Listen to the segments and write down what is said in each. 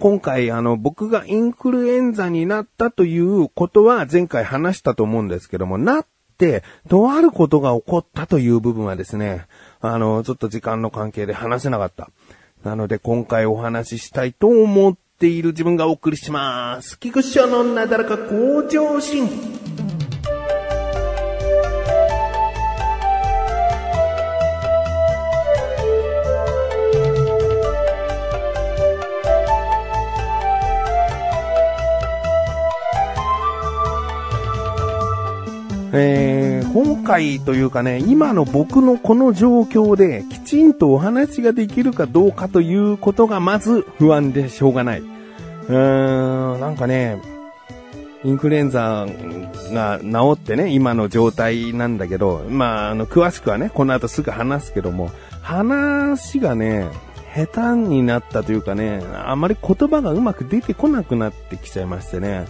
今回あの僕がインフルエンザになったということは前回話したと思うんですけども、なって、とあることが起こったという部分はですね、あの、ちょっと時間の関係で話せなかった。なので今回お話ししたいと思っている自分がお送りします。菊師匠のなだらか向上心。えー、今回というかね、今の僕のこの状況できちんとお話ができるかどうかということがまず不安でしょうがない。うーん、なんかね、インフルエンザが治ってね、今の状態なんだけど、まあ、あの、詳しくはね、この後すぐ話すけども、話がね、下手になったというかね、あまり言葉がうまく出てこなくなってきちゃいましてね。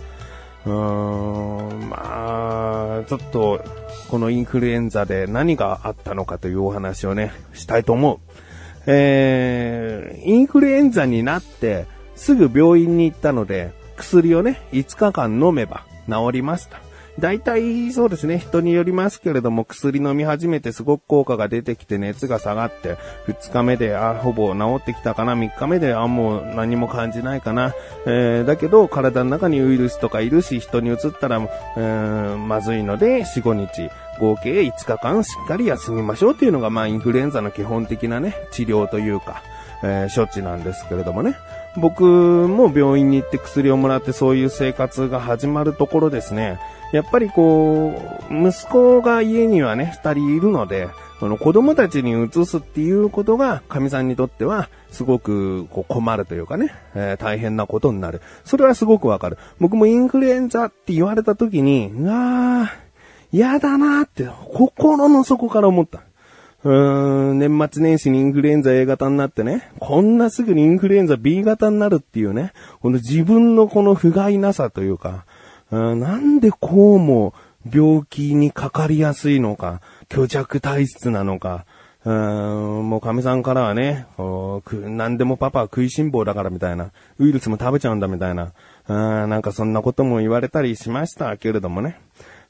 うん、まあ、ちょっと、このインフルエンザで何があったのかというお話をね、したいと思う。えー、インフルエンザになって、すぐ病院に行ったので、薬をね、5日間飲めば治りました。大体そうですね、人によりますけれども、薬飲み始めてすごく効果が出てきて熱が下がって、2日目で、あ、ほぼ治ってきたかな、3日目で、あ、もう何も感じないかな。えー、だけど、体の中にウイルスとかいるし、人に移ったら、えー、まずいので、4、5日、合計5日間しっかり休みましょうっていうのが、まあ、インフルエンザの基本的なね、治療というか、えー、処置なんですけれどもね。僕も病院に行って薬をもらってそういう生活が始まるところですね。やっぱりこう、息子が家にはね、二人いるので、その子供たちに移すっていうことが、神さんにとっては、すごくこう困るというかね、えー大変なことになる。それはすごくわかる。僕もインフルエンザって言われた時に、うわー、嫌だなーって、心の底から思った。うーん、年末年始にインフルエンザ A 型になってね、こんなすぐにインフルエンザ B 型になるっていうね、この自分のこの不甲斐なさというか、うんなんでこうも病気にかかりやすいのか、虚弱体質なのか、うーんもう神さんからはね、何でもパパは食いしん坊だからみたいな、ウイルスも食べちゃうんだみたいな、うんなんかそんなことも言われたりしましたけれどもね、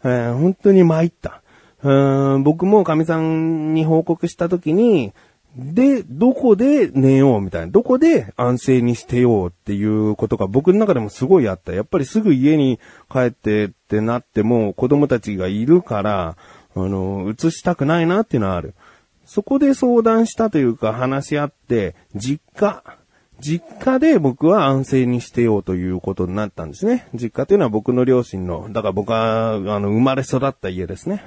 え本当に参った。うん僕も神さんに報告したときに、で、どこで寝ようみたいな。どこで安静にしてようっていうことが僕の中でもすごいあった。やっぱりすぐ家に帰ってってなっても子供たちがいるから、あの、移したくないなっていうのはある。そこで相談したというか話し合って、実家、実家で僕は安静にしてようということになったんですね。実家というのは僕の両親の、だから僕は、あの、生まれ育った家ですね。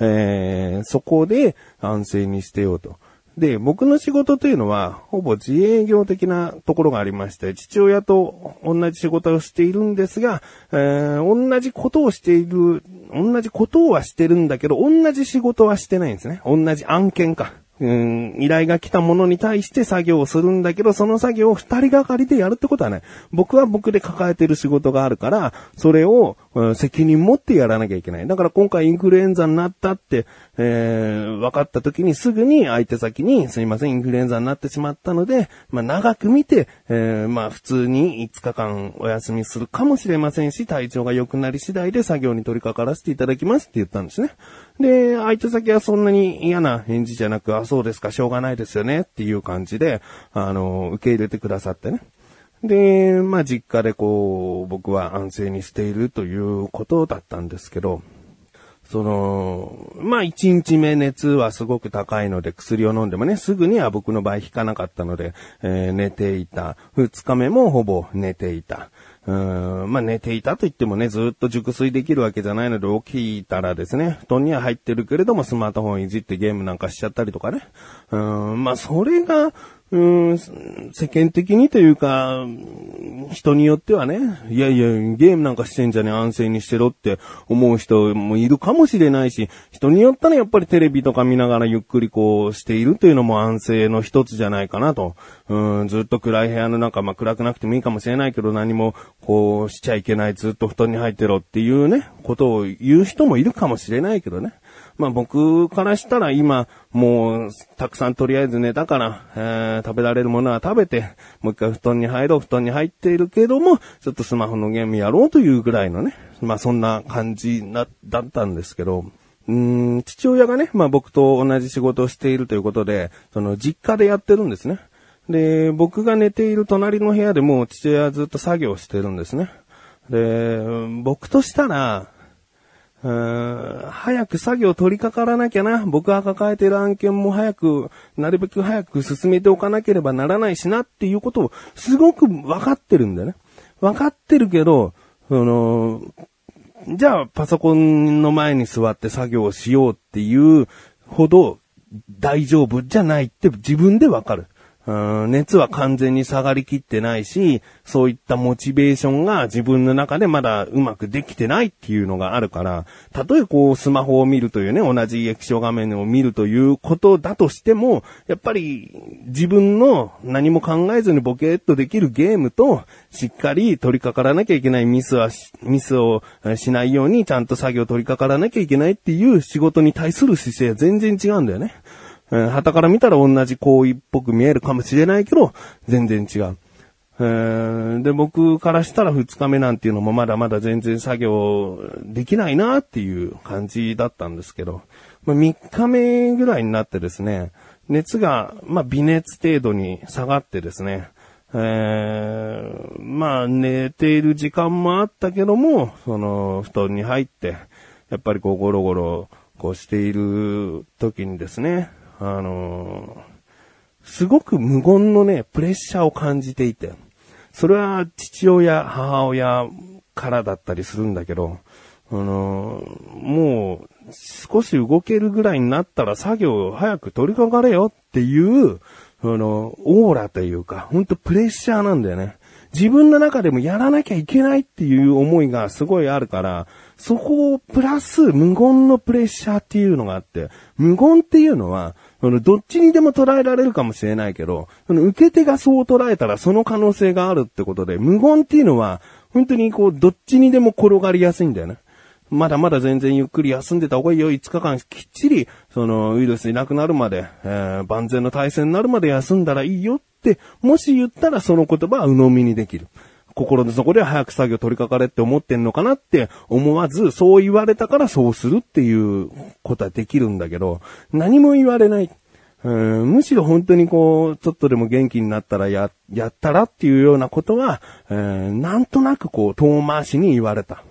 えー、そこで安静にしてようと。で、僕の仕事というのは、ほぼ自営業的なところがありまして、父親と同じ仕事をしているんですが、えー、同じことをしている、同じことはしてるんだけど、同じ仕事はしてないんですね。同じ案件か。うん、依頼が来たものに対して作業をするんだけど、その作業を二人がかりでやるってことはない。僕は僕で抱えてる仕事があるから、それを、うん責任持ってやらなきゃいけない。だから今回インフルエンザになったって、えー分かった時にすぐに相手先に、すいません、インフルエンザになってしまったので、まあ長く見て、えーまあ普通に5日間お休みするかもしれませんし、体調が良くなり次第で作業に取り掛からせていただきますって言ったんですね。で、相手先はそんなに嫌な返事じゃなく、あ、そうですか、しょうがないですよねっていう感じで、あの、受け入れてくださってね。で、まあ実家でこう、僕は安静にしているということだったんですけど、その、まあ1日目熱はすごく高いので薬を飲んでもね、すぐには僕の場合引かなかったので、えー寝ていた。2日目もほぼ寝ていた。うーんまあ寝ていたと言ってもね、ずっと熟睡できるわけじゃないので起きたらですね、布団には入ってるけれどもスマートフォンいじってゲームなんかしちゃったりとかね。うんまあそれが、うん世間的にというか、人によってはね、いやいや、ゲームなんかしてんじゃね、安静にしてろって思う人もいるかもしれないし、人によったらやっぱりテレビとか見ながらゆっくりこうしているというのも安静の一つじゃないかなと。うん、ずっと暗い部屋の中、まあ暗くなくてもいいかもしれないけど何もこうしちゃいけない、ずっと布団に入ってろっていうね、ことを言う人もいるかもしれないけどね。まあ僕からしたら今、もう、たくさんとりあえず寝たから、えー、食べられるものは食べて、もう一回布団に入ろう、布団に入っているけども、ちょっとスマホのゲームやろうというぐらいのね、まあそんな感じな、だったんですけど、うん、父親がね、まあ僕と同じ仕事をしているということで、その実家でやってるんですね。で、僕が寝ている隣の部屋でもう父親はずっと作業してるんですね。で、僕としたら、うん早く作業取り掛からなきゃな。僕が抱えている案件も早く、なるべく早く進めておかなければならないしなっていうことをすごく分かってるんだよね。分かってるけど、その、じゃあパソコンの前に座って作業をしようっていうほど大丈夫じゃないって自分で分かる。熱は完全に下がりきってないし、そういったモチベーションが自分の中でまだうまくできてないっていうのがあるから、たとえこうスマホを見るというね、同じ液晶画面を見るということだとしても、やっぱり自分の何も考えずにボケっとできるゲームと、しっかり取り掛からなきゃいけないミスは、ミスをしないようにちゃんと作業取り掛からなきゃいけないっていう仕事に対する姿勢は全然違うんだよね。えー、旗から見たら同じ行為っぽく見えるかもしれないけど、全然違う。え、で、僕からしたら2日目なんていうのもまだまだ全然作業できないなっていう感じだったんですけど、まあ、3日目ぐらいになってですね、熱が、まあ、微熱程度に下がってですね、えー、まあ、寝ている時間もあったけども、その、布団に入って、やっぱりこう、ゴロゴロ、こうしている時にですね、あのー、すごく無言のね、プレッシャーを感じていて、それは父親、母親からだったりするんだけど、あのー、もう少し動けるぐらいになったら作業を早く取り掛かれよっていう、あの、オーラというか、ほんとプレッシャーなんだよね。自分の中でもやらなきゃいけないっていう思いがすごいあるから、そこをプラス無言のプレッシャーっていうのがあって、無言っていうのは、そのどっちにでも捉えられるかもしれないけど、その受け手がそう捉えたらその可能性があるってことで、無言っていうのは、本当にこう、どっちにでも転がりやすいんだよね。まだまだ全然ゆっくり休んでた方がいいよ。5日間きっちり、そのウイルスいなくなるまで、えー、万全の体制になるまで休んだらいいよって、もし言ったらその言葉は鵜呑みにできる。心の底では早く作業取り掛かれって思ってんのかなって思わず、そう言われたからそうするっていうことはできるんだけど、何も言われない。うんむしろ本当にこう、ちょっとでも元気になったらや、やったらっていうようなことは、えー、なんとなくこう、遠回しに言われた。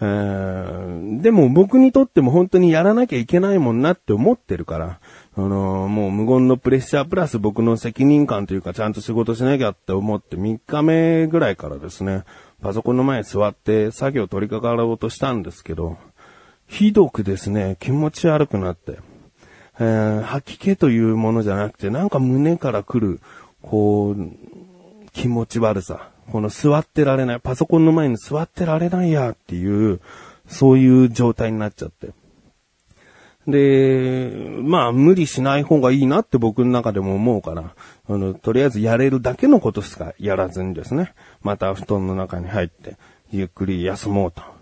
え、でも僕にとっても本当にやらなきゃいけないもんなって思ってるから、あのー、もう無言のプレッシャープラス僕の責任感というかちゃんと仕事しなきゃって思って3日目ぐらいからですね、パソコンの前に座って作業取り掛かろうとしたんですけど、ひどくですね、気持ち悪くなって、えー、吐き気というものじゃなくて、なんか胸から来る、こう、気持ち悪さ。この座ってられない、パソコンの前に座ってられないやっていう、そういう状態になっちゃって。で、まあ無理しない方がいいなって僕の中でも思うから、あの、とりあえずやれるだけのことしかやらずにですね、また布団の中に入って、ゆっくり休もうと。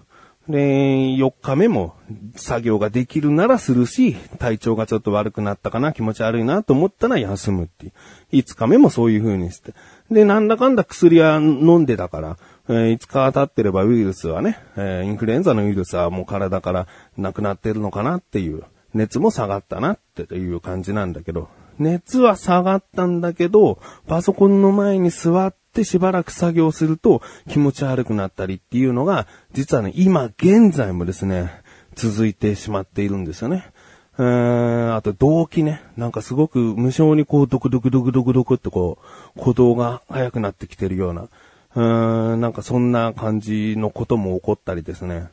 で、4日目も作業ができるならするし、体調がちょっと悪くなったかな、気持ち悪いなと思ったら休むっていう。5日目もそういう風にして。で、なんだかんだ薬は飲んでたから、えー、5日経ってればウイルスはね、えー、インフルエンザのウイルスはもう体からなくなってるのかなっていう。熱も下がったなっていう感じなんだけど、熱は下がったんだけど、パソコンの前に座ってしばらく作業すると気持ち悪くなったりっていうのが、実はね、今現在もですね、続いてしまっているんですよね。うーん、あと動機ね。なんかすごく無性にこう、ドクドクドクドクドクってこう、鼓動が速くなってきてるような、うーん、なんかそんな感じのことも起こったりですね。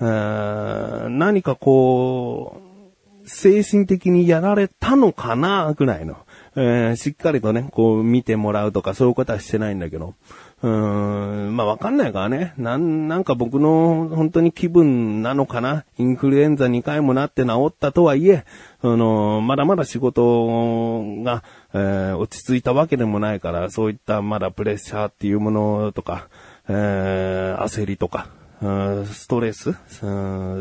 うーん何かこう、精神的にやられたのかなぐらいの。えー、しっかりとね、こう見てもらうとかそういうことはしてないんだけど。うーん、まあわかんないからね。なん、なんか僕の本当に気分なのかな。インフルエンザ2回もなって治ったとはいえ、その、まだまだ仕事が、えー、落ち着いたわけでもないから、そういったまだプレッシャーっていうものとか、えー、焦りとか、ストレス、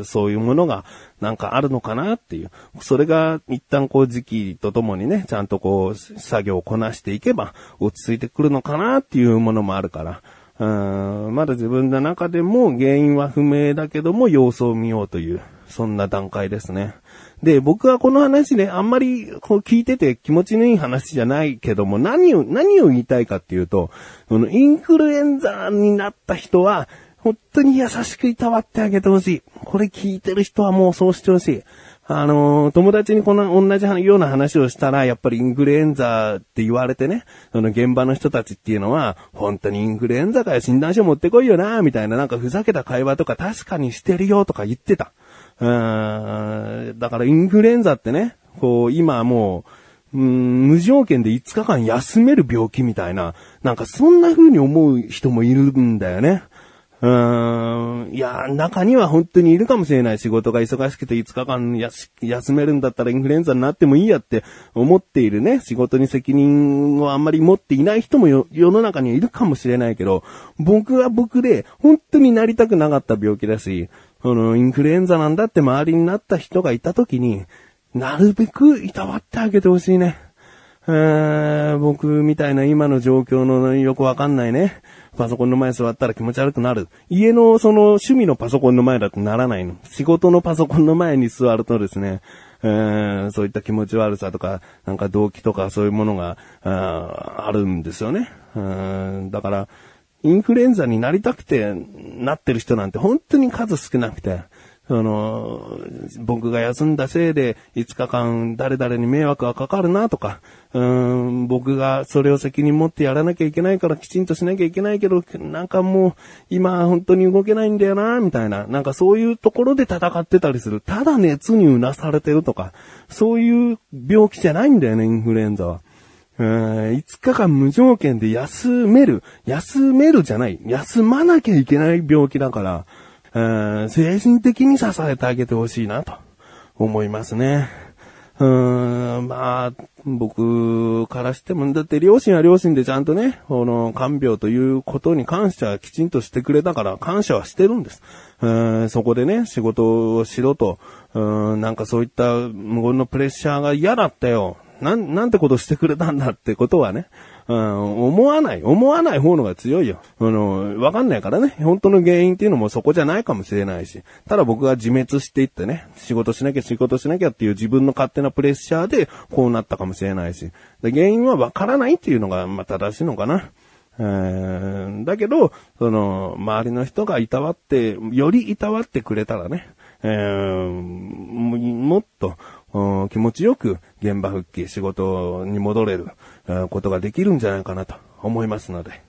そういうものがなんかあるのかなっていう。それが一旦こう時期とともにね、ちゃんとこう作業をこなしていけば落ち着いてくるのかなっていうものもあるから。まだ自分の中でも原因は不明だけども様子を見ようという、そんな段階ですね。で、僕はこの話ね、あんまりこう聞いてて気持ちのいい話じゃないけども、何を、何を言いたいかっていうと、このインフルエンザになった人は、本当に優しくいたわってあげてほしい。これ聞いてる人はもうそうしてほしい。あのー、友達にこんな同じような話をしたら、やっぱりインフルエンザって言われてね、その現場の人たちっていうのは、本当にインフルエンザかよ、診断書持ってこいよな、みたいななんかふざけた会話とか確かにしてるよとか言ってた。うーん、だからインフルエンザってね、こう、今はもう、うん、無条件で5日間休める病気みたいな、なんかそんな風に思う人もいるんだよね。うーん、いや、中には本当にいるかもしれない仕事が忙しくて5日間休めるんだったらインフルエンザになってもいいやって思っているね、仕事に責任をあんまり持っていない人も世の中にはいるかもしれないけど、僕は僕で本当になりたくなかった病気だし、その、インフルエンザなんだって周りになった人がいた時に、なるべくいたわってあげてほしいね。え、僕みたいな今の状況のよくわかんないね。パソコンの前座ったら気持ち悪くなる。家のその趣味のパソコンの前だとならないの。仕事のパソコンの前に座るとですね、え、そういった気持ち悪さとか、なんか動機とかそういうものが、あるんですよね。だから、インフルエンザになりたくてなってる人なんて本当に数少なくて、その、僕が休んだせいで5日間誰々に迷惑がかかるなとか、うん、僕がそれを責任持ってやらなきゃいけないからきちんとしなきゃいけないけど、なんかもう今本当に動けないんだよな、みたいな、なんかそういうところで戦ってたりする。ただ熱にうなされてるとか、そういう病気じゃないんだよね、インフルエンザは。5日間無条件で休める。休めるじゃない。休まなきゃいけない病気だから、精神的に支えてあげてほしいなと思いますね。うーん、まあ、僕からしても、だって両親は両親でちゃんとね、この看病ということに関してはきちんとしてくれたから感謝はしてるんです。うんそこでね、仕事をしろと、うんなんかそういった無言のプレッシャーが嫌だったよ。なん、なんてことしてくれたんだってことはね、うん、思わない、思わない方のが強いよ。あの、わかんないからね、本当の原因っていうのもそこじゃないかもしれないし、ただ僕が自滅していってね、仕事しなきゃ仕事しなきゃっていう自分の勝手なプレッシャーでこうなったかもしれないし、で原因はわからないっていうのが、まあ、正しいのかな。えー、だけど、その、周りの人がいたわって、よりいたわってくれたらね、えー、もっと、気持ちよく現場復帰、仕事に戻れることができるんじゃないかなと思いますので、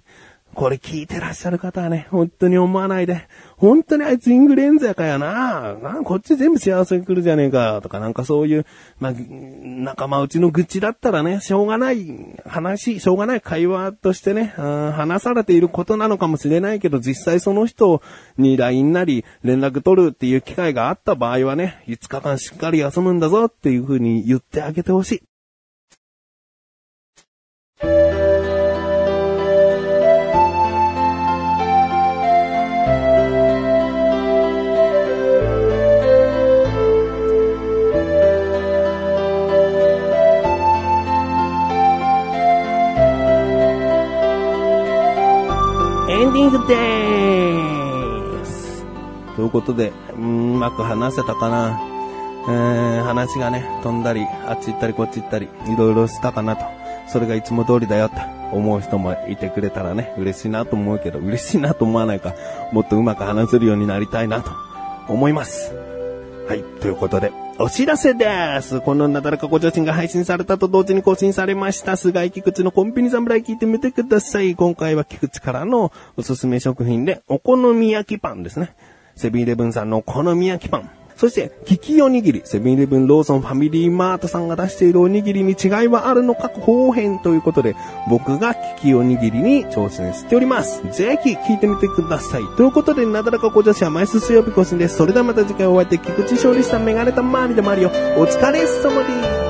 これ聞いてらっしゃる方はね、本当に思わないで、本当にあいつインフルエンザかやな。なこっち全部幸せに来るじゃねえか、とかなんかそういう、まあ、仲間内の愚痴だったらね、しょうがない話、しょうがない会話としてね、話されていることなのかもしれないけど、実際その人に LINE なり連絡取るっていう機会があった場合はね、5日間しっかり休むんだぞっていう風に言ってあげてほしい。ングです。ということで、うまく話せたかな。えー、話がね、飛んだり、あっち行ったりこっち行ったり、いろいろしたかなと。それがいつも通りだよと思う人もいてくれたらね、嬉しいなと思うけど、嬉しいなと思わないか、もっとうまく話せるようになりたいなと思います。はい、ということで、お知らせです。このなだらかご女子が配信されたと同時に更新されました。菅井菊池のコンビニ侍聞いてみてください。今回は菊池からのおすすめ食品で、お好み焼きパンですね。セブンイレブンさんのお好み焼きパン。そして、キキおにぎり、セブンイレブンローソンファミリーマートさんが出しているおにぎりに違いはあるのか後編ということで、僕がきおにぎりに挑戦しております。ぜひ聞いてみてください。ということで、なだらか小女子は毎週水曜日更新です。それではまた次回お会いでき、菊池勝利したメガネたまわりでもあるよ。お疲れ様です。